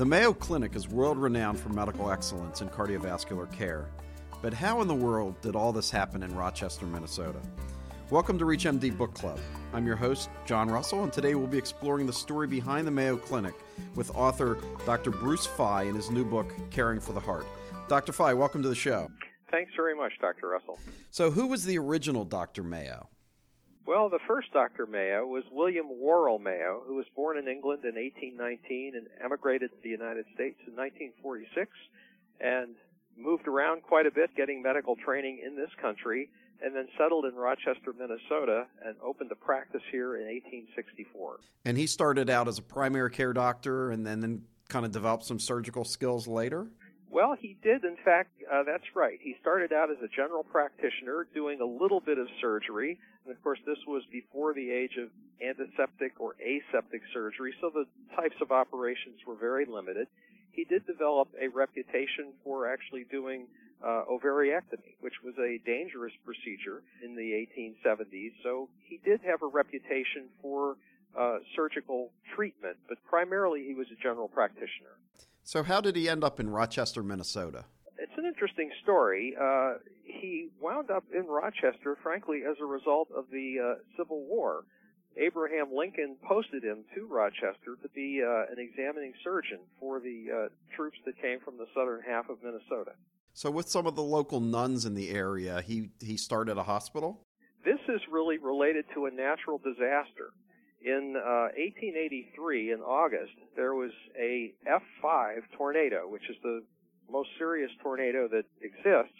The Mayo Clinic is world renowned for medical excellence in cardiovascular care. But how in the world did all this happen in Rochester, Minnesota? Welcome to ReachMD Book Club. I'm your host, John Russell, and today we'll be exploring the story behind the Mayo Clinic with author Dr. Bruce Fye in his new book, Caring for the Heart. Dr. Fye, welcome to the show. Thanks very much, Dr. Russell. So, who was the original Dr. Mayo? Well, the first Dr. Mayo was William Worrall Mayo, who was born in England in 1819 and emigrated to the United States in 1946 and moved around quite a bit getting medical training in this country and then settled in Rochester, Minnesota and opened a practice here in 1864. And he started out as a primary care doctor and then, then kind of developed some surgical skills later? Well, he did, in fact, uh, that's right. He started out as a general practitioner doing a little bit of surgery. And of course, this was before the age of antiseptic or aseptic surgery, so the types of operations were very limited. He did develop a reputation for actually doing uh, ovariectomy, which was a dangerous procedure in the 1870s. So he did have a reputation for uh, surgical treatment, but primarily he was a general practitioner. So, how did he end up in Rochester, Minnesota? It's an interesting story. Uh, he wound up in Rochester, frankly, as a result of the uh, Civil War. Abraham Lincoln posted him to Rochester to be uh, an examining surgeon for the uh, troops that came from the southern half of Minnesota. So, with some of the local nuns in the area, he, he started a hospital? This is really related to a natural disaster. In uh, 1883, in August, there was a F5 tornado, which is the most serious tornado that exists,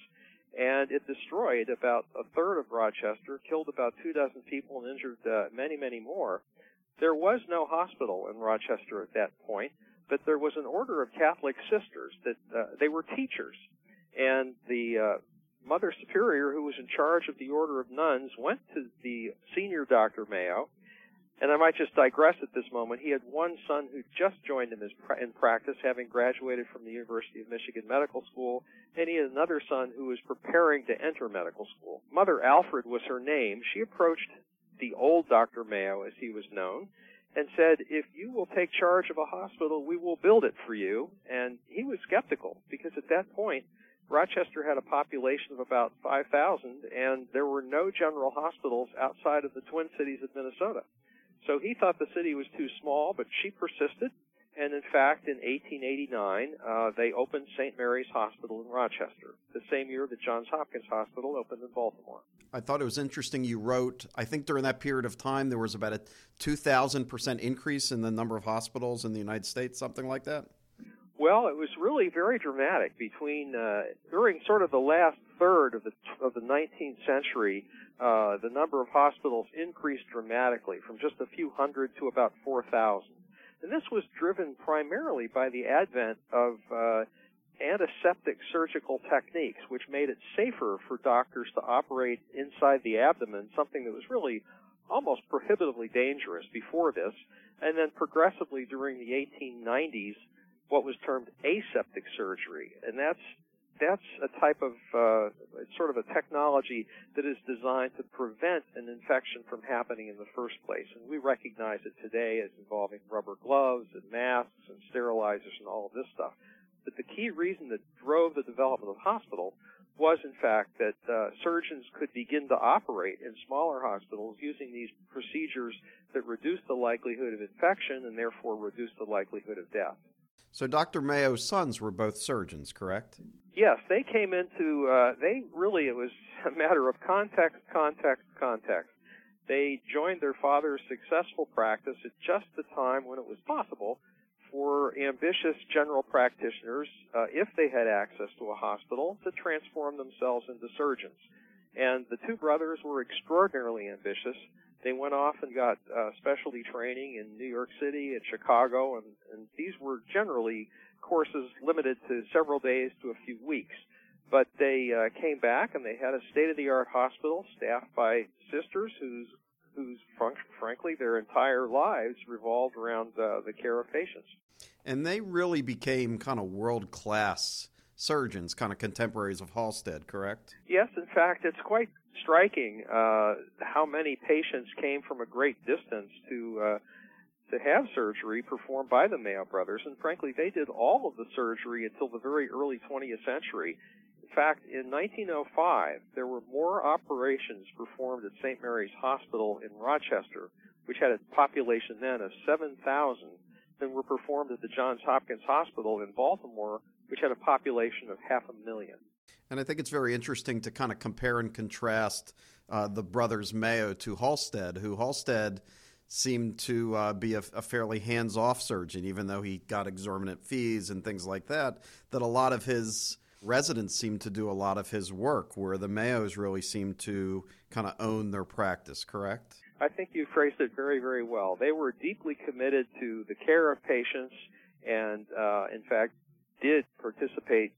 and it destroyed about a third of Rochester, killed about two dozen people, and injured uh, many, many more. There was no hospital in Rochester at that point, but there was an order of Catholic sisters that uh, they were teachers, and the uh, Mother Superior, who was in charge of the order of nuns, went to the senior Dr. Mayo and I might just digress at this moment. He had one son who just joined him in practice, having graduated from the University of Michigan Medical School, and he had another son who was preparing to enter medical school. Mother Alfred was her name. She approached the old Dr. Mayo, as he was known, and said, If you will take charge of a hospital, we will build it for you. And he was skeptical because at that point, Rochester had a population of about 5,000, and there were no general hospitals outside of the Twin Cities of Minnesota. So he thought the city was too small, but she persisted. And in fact, in 1889, uh, they opened St. Mary's Hospital in Rochester, the same year that Johns Hopkins Hospital opened in Baltimore. I thought it was interesting you wrote, I think during that period of time, there was about a 2,000% increase in the number of hospitals in the United States, something like that? Well, it was really very dramatic between uh, during sort of the last third of the of the 19th century. Uh, the number of hospitals increased dramatically from just a few hundred to about 4,000, and this was driven primarily by the advent of uh, antiseptic surgical techniques, which made it safer for doctors to operate inside the abdomen, something that was really almost prohibitively dangerous before this, and then progressively during the 1890s what was termed aseptic surgery, and that's that's a type of uh, sort of a technology that is designed to prevent an infection from happening in the first place. And we recognize it today as involving rubber gloves and masks and sterilizers and all of this stuff. But the key reason that drove the development of hospital was, in fact, that uh, surgeons could begin to operate in smaller hospitals using these procedures that reduce the likelihood of infection and therefore reduce the likelihood of death. So Dr. Mayo's sons were both surgeons, correct? Yes, they came into, uh, they really, it was a matter of context, context, context. They joined their father's successful practice at just the time when it was possible for ambitious general practitioners, uh, if they had access to a hospital, to transform themselves into surgeons. And the two brothers were extraordinarily ambitious. They went off and got uh, specialty training in New York City and Chicago, and, and these were generally courses limited to several days to a few weeks. But they uh, came back and they had a state-of-the-art hospital staffed by sisters whose whose frankly their entire lives revolved around uh, the care of patients. And they really became kind of world class surgeons, kind of contemporaries of Halsted, correct? Yes, in fact, it's quite striking uh, how many patients came from a great distance to uh, to have surgery performed by the Mayo brothers, and frankly, they did all of the surgery until the very early 20th century. In fact, in 1905, there were more operations performed at St. Mary's Hospital in Rochester, which had a population then of 7,000, than were performed at the Johns Hopkins Hospital in Baltimore, which had a population of half a million. And I think it's very interesting to kind of compare and contrast uh, the brothers Mayo to Halsted, who Halsted seemed to uh, be a, a, fairly hands-off surgeon, even though he got exorbitant fees and things like that. That a lot of his residents seemed to do a lot of his work, where the Mayos really seemed to kind of own their practice. Correct? I think you phrased it very, very well. They were deeply committed to the care of patients, and uh, in fact, did participate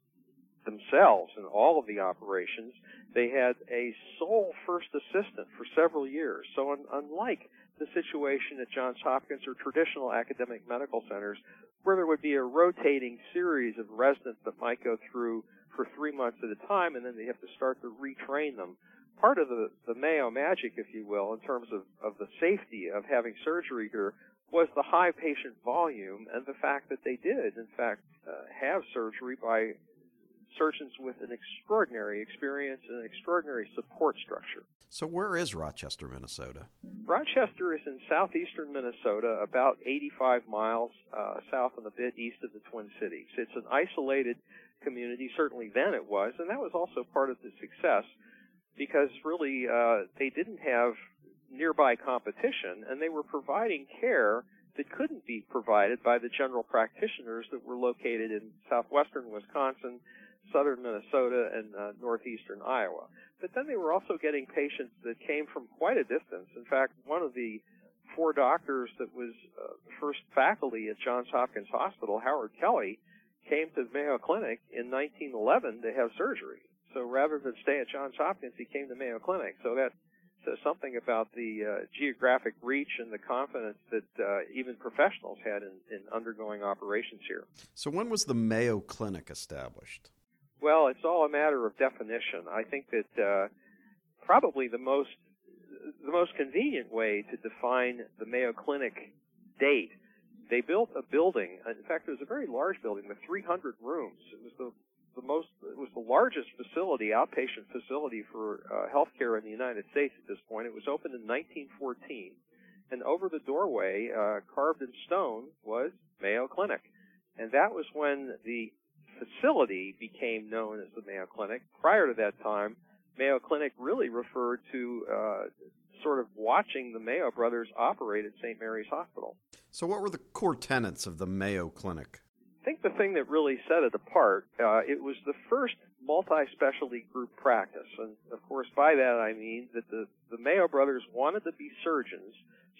themselves in all of the operations. They had a sole first assistant for several years. So, un- unlike the situation at Johns Hopkins or traditional academic medical centers, where there would be a rotating series of residents that might go through for three months at a time, and then they have to start to retrain them. Part of the, the Mayo magic, if you will, in terms of, of the safety of having surgery here, was the high patient volume and the fact that they did, in fact, uh, have surgery by surgeons with an extraordinary experience and an extraordinary support structure. So, where is Rochester, Minnesota? Rochester is in southeastern Minnesota, about 85 miles uh, south and a bit east of the Twin Cities. It's an isolated community, certainly then it was, and that was also part of the success because really uh, they didn't have nearby competition and they were providing care that couldn't be provided by the general practitioners that were located in southwestern Wisconsin southern Minnesota and uh, northeastern Iowa. But then they were also getting patients that came from quite a distance. In fact, one of the four doctors that was uh, first faculty at Johns Hopkins Hospital, Howard Kelly, came to Mayo Clinic in 1911 to have surgery. So rather than stay at Johns Hopkins, he came to Mayo Clinic. So that says something about the uh, geographic reach and the confidence that uh, even professionals had in, in undergoing operations here. So when was the Mayo Clinic established? Well, it's all a matter of definition. I think that uh, probably the most the most convenient way to define the Mayo Clinic date. They built a building. In fact, it was a very large building with 300 rooms. It was the the most it was the largest facility, outpatient facility for uh, healthcare in the United States at this point. It was opened in 1914, and over the doorway, uh, carved in stone, was Mayo Clinic, and that was when the facility became known as the Mayo Clinic. Prior to that time, Mayo Clinic really referred to uh, sort of watching the Mayo brothers operate at St. Mary's Hospital. So, what were the core tenets of the Mayo Clinic? I think the thing that really set it apart, uh, it was the first multi-specialty group practice, and of course, by that I mean that the the Mayo brothers wanted to be surgeons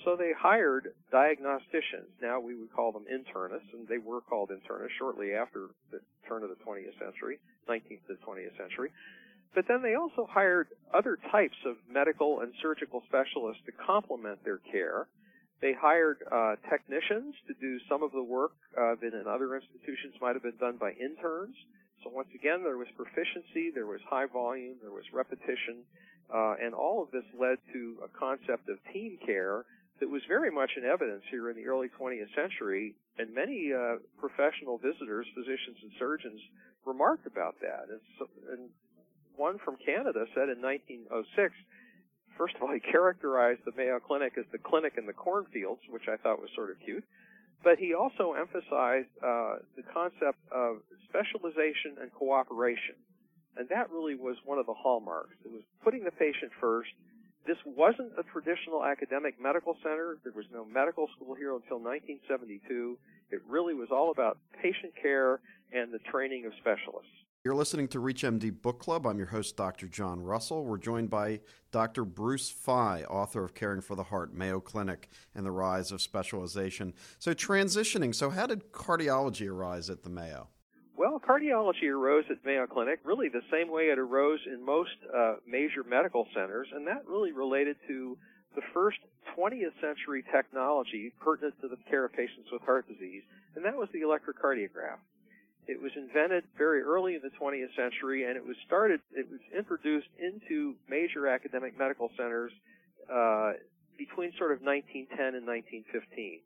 so they hired diagnosticians. Now we would call them internists, and they were called internists shortly after the turn of the 20th century, 19th to 20th century. But then they also hired other types of medical and surgical specialists to complement their care. They hired uh, technicians to do some of the work uh, that in other institutions might have been done by interns. So once again, there was proficiency, there was high volume, there was repetition, uh, and all of this led to a concept of team care that was very much in evidence here in the early 20th century, and many uh, professional visitors, physicians and surgeons, remarked about that. And, so, and one from Canada said in 1906, first of all, he characterized the Mayo Clinic as the clinic in the cornfields, which I thought was sort of cute. But he also emphasized uh, the concept of specialization and cooperation. And that really was one of the hallmarks. It was putting the patient first this wasn't a traditional academic medical center. There was no medical school here until 1972. It really was all about patient care and the training of specialists. You're listening to ReachMD Book Club. I'm your host, Dr. John Russell. We're joined by Dr. Bruce Fye, author of Caring for the Heart, Mayo Clinic, and the Rise of Specialization. So, transitioning, so how did cardiology arise at the Mayo? Well, cardiology arose at Mayo Clinic really the same way it arose in most uh, major medical centers, and that really related to the first 20th century technology pertinent to the care of patients with heart disease, and that was the electrocardiograph. It was invented very early in the 20th century, and it was started. It was introduced into major academic medical centers uh, between sort of 1910 and 1915.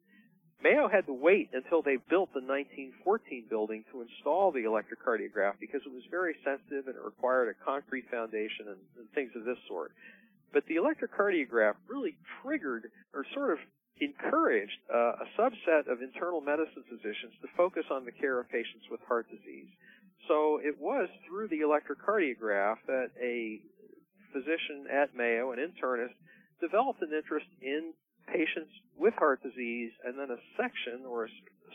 Mayo had to wait until they built the 1914 building to install the electrocardiograph because it was very sensitive and it required a concrete foundation and, and things of this sort. But the electrocardiograph really triggered or sort of encouraged uh, a subset of internal medicine physicians to focus on the care of patients with heart disease. So it was through the electrocardiograph that a physician at Mayo, an internist, developed an interest in patients with heart disease, and then a section or a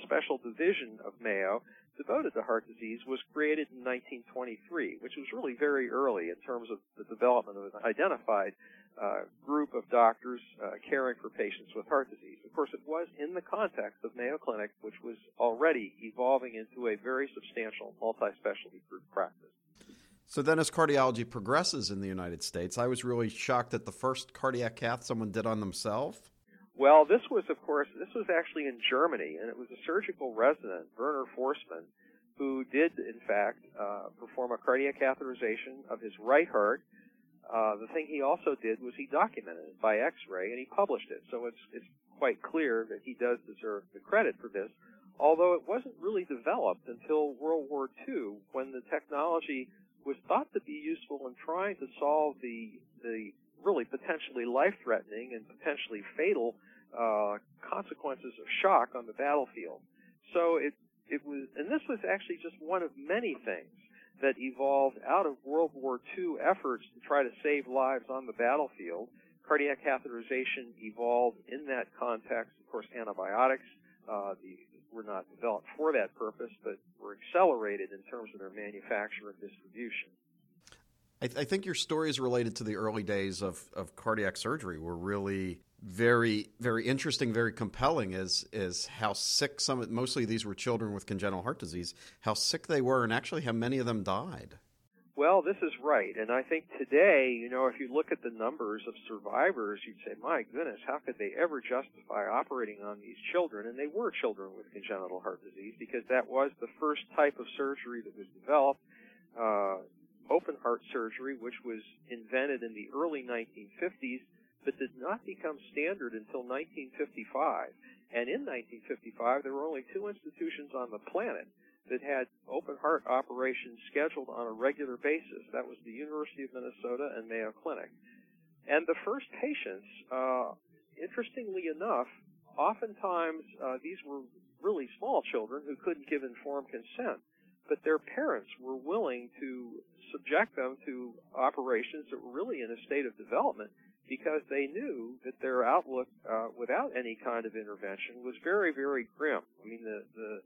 special division of Mayo devoted to heart disease was created in 1923, which was really very early in terms of the development of an identified uh, group of doctors uh, caring for patients with heart disease. Of course, it was in the context of Mayo Clinic, which was already evolving into a very substantial multi-specialty group practice. So then, as cardiology progresses in the United States, I was really shocked at the first cardiac cath someone did on themselves. Well, this was, of course, this was actually in Germany, and it was a surgical resident, Werner Forssmann, who did, in fact, uh, perform a cardiac catheterization of his right heart. Uh, the thing he also did was he documented it by X-ray, and he published it. So it's it's quite clear that he does deserve the credit for this. Although it wasn't really developed until World War II, when the technology was thought to be useful in trying to solve the the really potentially life-threatening and potentially fatal uh, consequences of shock on the battlefield. So it it was, and this was actually just one of many things that evolved out of World War II efforts to try to save lives on the battlefield. Cardiac catheterization evolved in that context. Of course, antibiotics uh, the, were not developed for that purpose, but were accelerated in terms of their manufacture and distribution. I, th- I, think your stories related to the early days of, of cardiac surgery were really very, very interesting, very compelling. Is is how sick some, mostly these were children with congenital heart disease, how sick they were, and actually how many of them died. Well, this is right, and I think today, you know, if you look at the numbers of survivors, you'd say, "My goodness, how could they ever justify operating on these children?" And they were children with congenital heart disease because that was the first type of surgery that was developed. Uh, open heart surgery, which was invented in the early 1950s, but did not become standard until 1955. And in 1955, there were only two institutions on the planet that had open heart operations scheduled on a regular basis. That was the University of Minnesota and Mayo Clinic. And the first patients, uh, interestingly enough, oftentimes uh, these were really small children who couldn't give informed consent, but their parents were willing to subject them to operations that were really in a state of development because they knew that their outlook uh, without any kind of intervention was very, very grim. I mean, the, the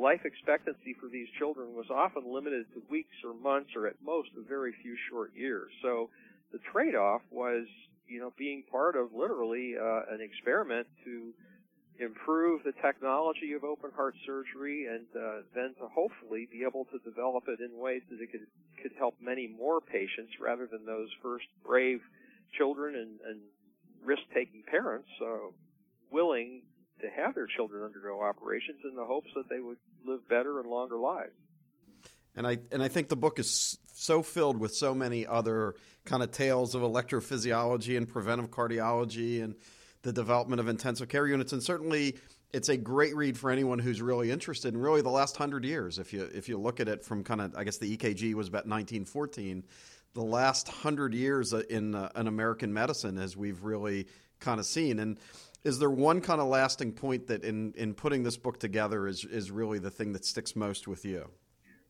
life expectancy for these children was often limited to weeks or months or at most a very few short years. So the trade-off was, you know, being part of literally uh, an experiment to improve the technology of open heart surgery and uh, then to hopefully be able to develop it in ways that it could could help many more patients rather than those first brave children and, and risk-taking parents uh, willing to have their children undergo operations in the hopes that they would live better and longer lives. And I and I think the book is so filled with so many other kind of tales of electrophysiology and preventive cardiology and the development of intensive care units, and certainly it's a great read for anyone who's really interested in really the last hundred years. If you if you look at it from kind of, I guess the EKG was about 1914. The last hundred years in uh, in American medicine, as we've really kind of seen, and is there one kind of lasting point that in in putting this book together is is really the thing that sticks most with you?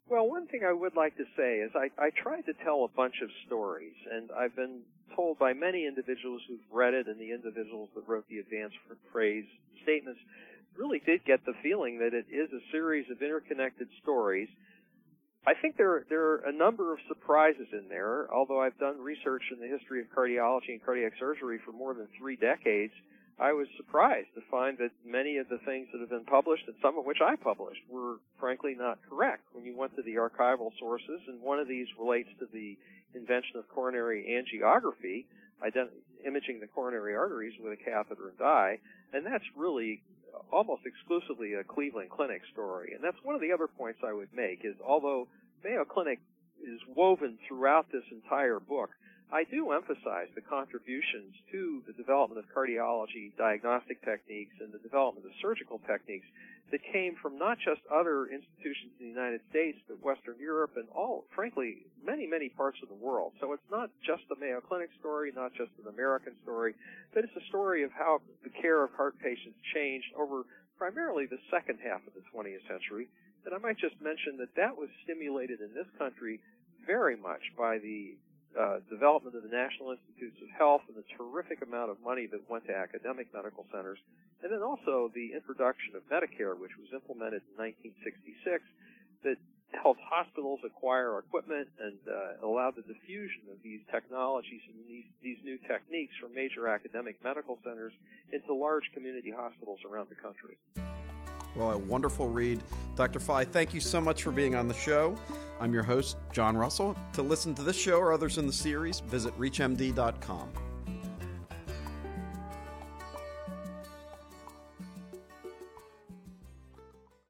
Well, thing I would like to say is I, I tried to tell a bunch of stories, and I've been told by many individuals who've read it and the individuals that wrote the advanced phrase statements really did get the feeling that it is a series of interconnected stories. I think there there are a number of surprises in there. Although I've done research in the history of cardiology and cardiac surgery for more than three decades, I was surprised to find that many of the things that have been published, and some of which I published, were frankly not correct. When you went to the archival sources, and one of these relates to the invention of coronary angiography, ident- imaging the coronary arteries with a catheter and dye, and that's really almost exclusively a Cleveland Clinic story. And that's one of the other points I would make is although Mayo Clinic is woven throughout this entire book, I do emphasize the contributions to the development of cardiology diagnostic techniques and the development of surgical techniques that came from not just other institutions in the United States, but Western Europe and all, frankly, many, many parts of the world. So it's not just a Mayo Clinic story, not just an American story, but it's a story of how the care of heart patients changed over primarily the second half of the 20th century. And I might just mention that that was stimulated in this country very much by the uh, development of the National Institutes of Health and the terrific amount of money that went to academic medical centers, and then also the introduction of Medicare, which was implemented in 1966, that helped hospitals acquire equipment and uh, allowed the diffusion of these technologies and these, these new techniques from major academic medical centers into large community hospitals around the country. Well, a wonderful read. Dr. Fye, thank you so much for being on the show. I'm your host, John Russell. To listen to this show or others in the series, visit ReachMD.com.